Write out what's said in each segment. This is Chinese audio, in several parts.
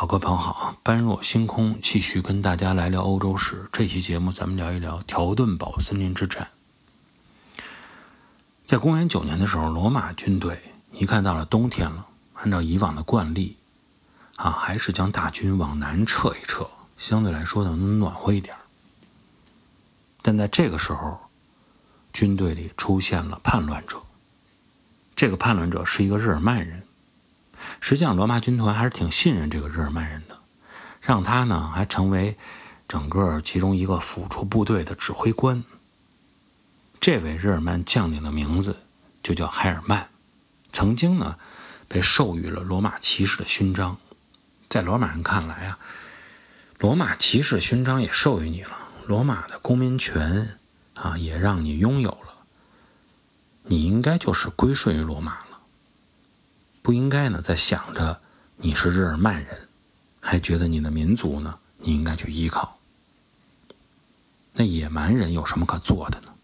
好，各位朋友好，般若星空继续跟大家来聊欧洲史。这期节目咱们聊一聊条顿堡森林之战。在公元九年的时候，罗马军队一看到了冬天了，按照以往的惯例，啊，还是将大军往南撤一撤，相对来说呢能暖和一点。但在这个时候，军队里出现了叛乱者。这个叛乱者是一个日耳曼人。实际上，罗马军团还是挺信任这个日耳曼人的，让他呢还成为整个其中一个辅助部队的指挥官。这位日耳曼将领的名字就叫海尔曼，曾经呢被授予了罗马骑士的勋章。在罗马人看来啊，罗马骑士勋章也授予你了，罗马的公民权啊也让你拥有了，你应该就是归顺于罗马了。不应该呢，在想着你是日耳曼人，还觉得你的民族呢，你应该去依靠。那野蛮人有什么可做的呢？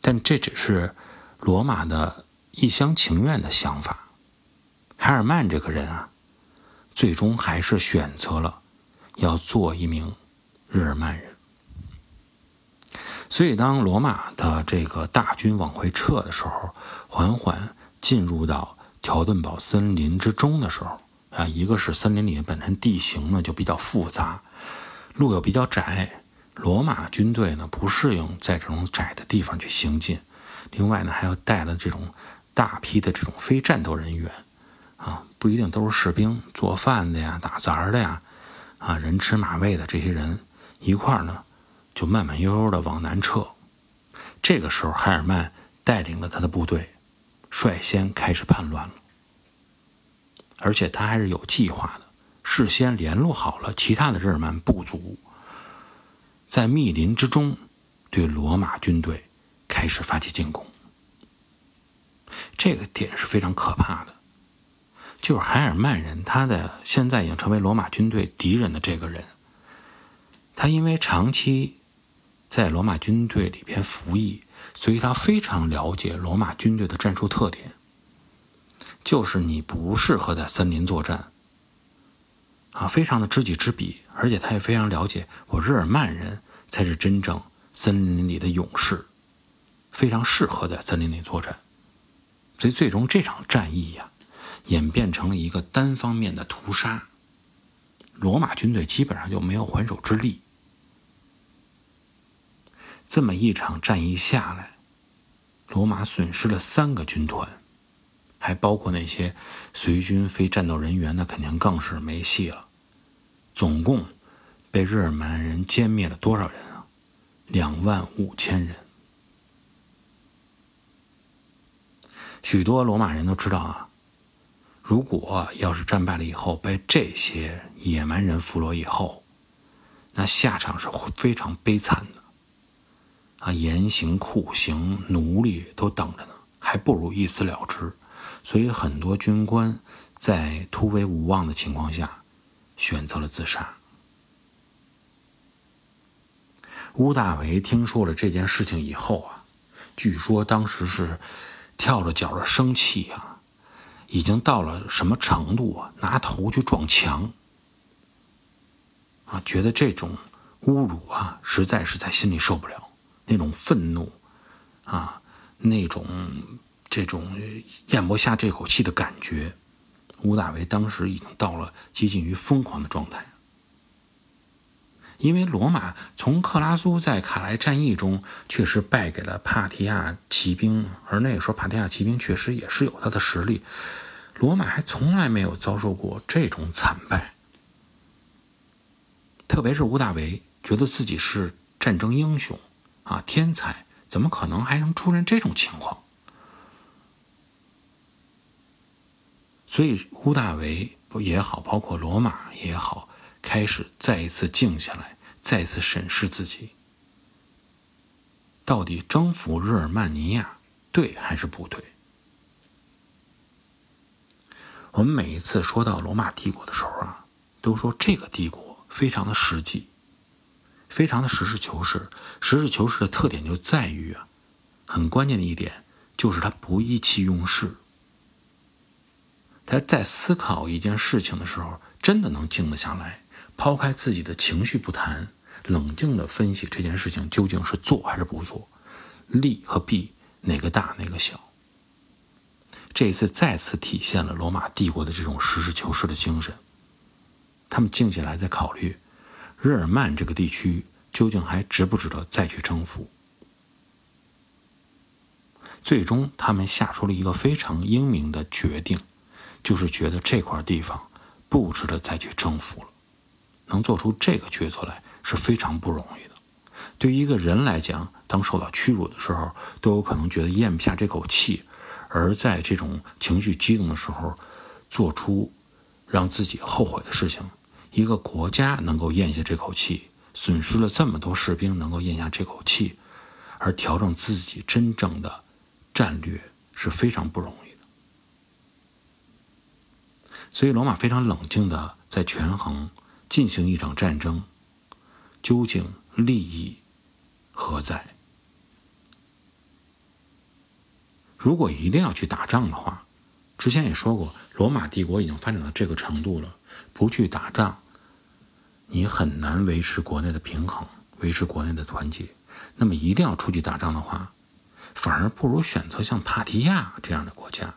但这只是罗马的一厢情愿的想法。海尔曼这个人啊，最终还是选择了要做一名日耳曼人。所以，当罗马的这个大军往回撤的时候，缓缓。进入到条顿堡森林之中的时候，啊，一个是森林里本身地形呢就比较复杂，路又比较窄，罗马军队呢不适应在这种窄的地方去行进，另外呢还要带了这种大批的这种非战斗人员，啊，不一定都是士兵，做饭的呀、打杂的呀，啊，人吃马喂的这些人一块儿呢，就慢慢悠悠的往南撤。这个时候，海尔曼带领了他的部队。率先开始叛乱了，而且他还是有计划的，事先联络好了其他的日耳曼部族，在密林之中对罗马军队开始发起进攻。这个点是非常可怕的，就是海尔曼人，他的现在已经成为罗马军队敌人的这个人，他因为长期在罗马军队里边服役。所以他非常了解罗马军队的战术特点，就是你不适合在森林作战，啊，非常的知己知彼，而且他也非常了解我日耳曼人才是真正森林里的勇士，非常适合在森林里作战。所以最终这场战役呀，演变成了一个单方面的屠杀，罗马军队基本上就没有还手之力。这么一场战役下来，罗马损失了三个军团，还包括那些随军非战斗人员，那肯定更是没戏了。总共被日耳曼人歼灭了多少人啊？两万五千人。许多罗马人都知道啊，如果要是战败了以后被这些野蛮人俘虏以后，那下场是非常悲惨的。啊，严刑酷刑，奴隶都等着呢，还不如一死了之。所以很多军官在突围无望的情况下，选择了自杀。乌大维听说了这件事情以后啊，据说当时是跳着脚的生气啊，已经到了什么程度啊？拿头去撞墙啊，觉得这种侮辱啊，实在是在心里受不了。那种愤怒，啊，那种这种咽不下这口气的感觉，乌大维当时已经到了接近于疯狂的状态。因为罗马从克拉苏在卡莱战役中确实败给了帕提亚骑兵，而那个时候帕提亚骑兵确实也是有他的实力，罗马还从来没有遭受过这种惨败。特别是乌大维觉得自己是战争英雄。啊，天才怎么可能还能出现这种情况？所以乌大维也好，包括罗马也好，开始再一次静下来，再次审视自己，到底征服日耳曼尼亚对还是不对？我们每一次说到罗马帝国的时候啊，都说这个帝国非常的实际。非常的实事求是，实事求是的特点就在于啊，很关键的一点就是他不意气用事。他在思考一件事情的时候，真的能静得下来，抛开自己的情绪不谈，冷静地分析这件事情究竟是做还是不做，利和弊哪个大哪个小。这一次再次体现了罗马帝国的这种实事求是的精神。他们静下来在考虑，日耳曼这个地区究竟还值不值得再去征服。最终，他们下出了一个非常英明的决定，就是觉得这块地方不值得再去征服了。能做出这个决策来是非常不容易的。对于一个人来讲，当受到屈辱的时候，都有可能觉得咽不下这口气。而在这种情绪激动的时候，做出让自己后悔的事情，一个国家能够咽下这口气，损失了这么多士兵能够咽下这口气，而调整自己真正的战略是非常不容易的。所以，罗马非常冷静的在权衡进行一场战争，究竟利益何在？如果一定要去打仗的话，之前也说过，罗马帝国已经发展到这个程度了，不去打仗，你很难维持国内的平衡，维持国内的团结。那么一定要出去打仗的话，反而不如选择像帕提亚这样的国家。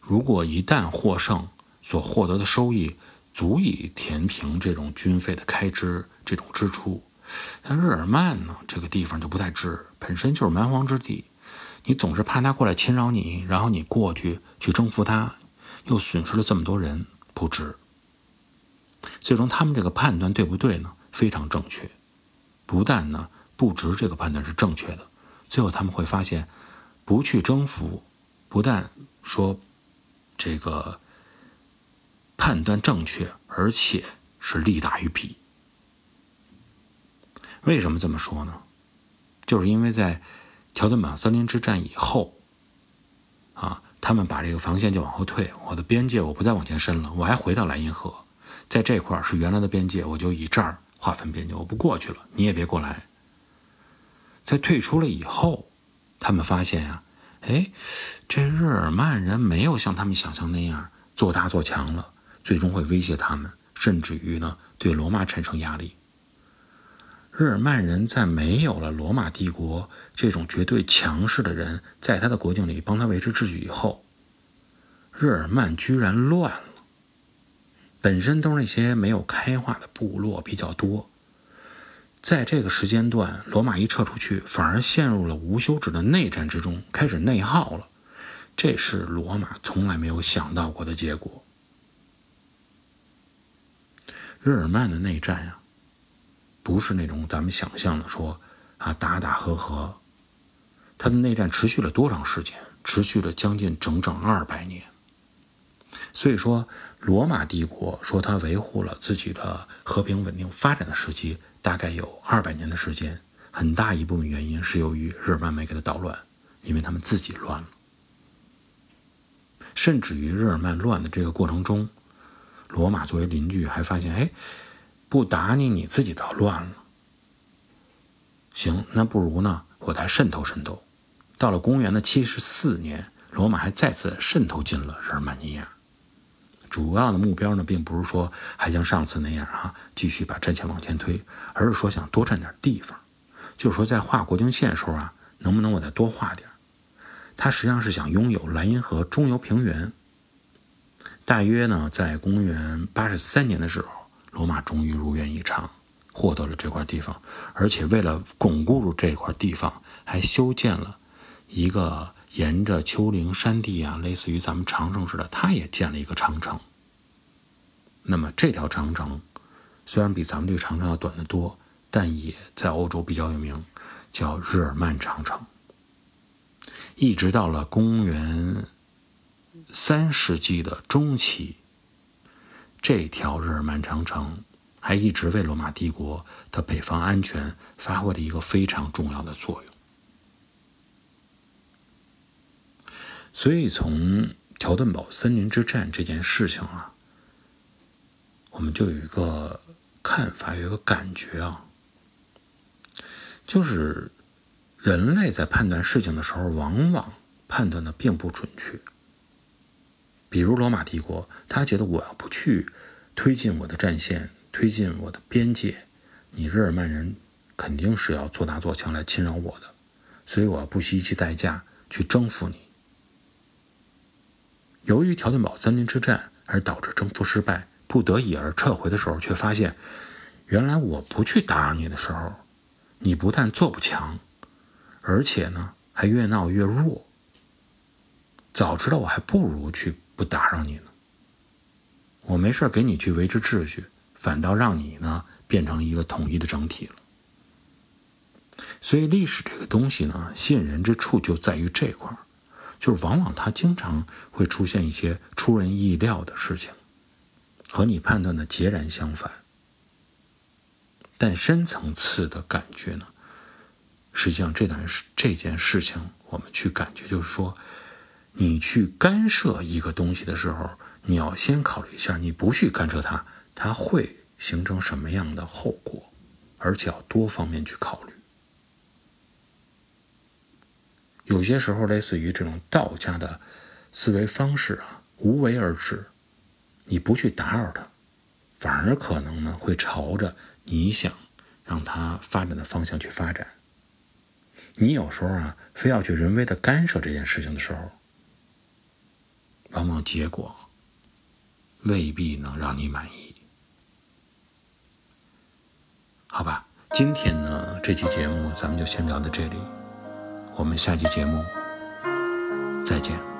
如果一旦获胜，所获得的收益足以填平这种军费的开支、这种支出，但日耳曼呢，这个地方就不太值，本身就是蛮荒之地。你总是怕他过来侵扰你，然后你过去去征服他，又损失了这么多人，不值。最终他们这个判断对不对呢？非常正确。不但呢不值，这个判断是正确的。最后他们会发现，不去征服，不但说这个判断正确，而且是利大于弊。为什么这么说呢？就是因为在。条顿堡森林之战以后，啊，他们把这个防线就往后退，我的边界我不再往前伸了，我还回到莱茵河，在这块是原来的边界，我就以这儿划分边界，我不过去了，你也别过来。在退出了以后，他们发现呀，哎，这日耳曼人没有像他们想象那样做大做强了，最终会威胁他们，甚至于呢，对罗马产生压力。日耳曼人在没有了罗马帝国这种绝对强势的人在他的国境里帮他维持秩序以后，日耳曼居然乱了。本身都是那些没有开化的部落比较多，在这个时间段，罗马一撤出去，反而陷入了无休止的内战之中，开始内耗了。这是罗马从来没有想到过的结果。日耳曼的内战呀。不是那种咱们想象的说啊打打和和，他的内战持续了多长时间？持续了将近整整二百年。所以说，罗马帝国说它维护了自己的和平稳定发展的时期，大概有二百年的时间。很大一部分原因是由于日耳曼没给他捣乱，因为他们自己乱了。甚至于日耳曼乱的这个过程中，罗马作为邻居还发现，哎。不打你，你自己倒乱了。行，那不如呢，我再渗透渗透。到了公元的七十四年，罗马还再次渗透进了日耳曼尼亚。主要的目标呢，并不是说还像上次那样哈，继续把战线往前推，而是说想多占点地方。就是说，在画国境线的时候啊，能不能我再多画点？他实际上是想拥有莱茵河中游平原。大约呢，在公元八十三年的时候。罗马终于如愿以偿，获得了这块地方，而且为了巩固住这块地方，还修建了一个沿着丘陵山地啊，类似于咱们长城似的，它也建了一个长城。那么这条长城虽然比咱们这个长城要短得多，但也在欧洲比较有名，叫日耳曼长城。一直到了公元三世纪的中期。这条日耳曼长城还一直为罗马帝国的北方安全发挥了一个非常重要的作用。所以，从条顿堡森林之战这件事情啊，我们就有一个看法，有一个感觉啊，就是人类在判断事情的时候，往往判断的并不准确。比如罗马帝国，他觉得我要不去推进我的战线，推进我的边界，你日耳曼人肯定是要做大做强来侵扰我的，所以我要不惜一切代价去征服你。由于条顿堡森林之战而导致征服失败，不得已而撤回的时候，却发现，原来我不去打扰你的时候，你不但做不强，而且呢还越闹越弱。早知道我还不如去不打扰你呢。我没事给你去维持秩序，反倒让你呢变成一个统一的整体了。所以历史这个东西呢，吸引人之处就在于这块儿，就是往往它经常会出现一些出人意料的事情。和你判断的截然相反，但深层次的感觉呢？实际上，这段事这件事情，我们去感觉就是说，你去干涉一个东西的时候，你要先考虑一下，你不去干涉它，它会形成什么样的后果，而且要多方面去考虑。有些时候，类似于这种道家的思维方式啊，无为而治。你不去打扰他，反而可能呢会朝着你想让他发展的方向去发展。你有时候啊，非要去人为的干涉这件事情的时候，往往结果未必能让你满意。好吧，今天呢这期节目咱们就先聊到这里，我们下期节目再见。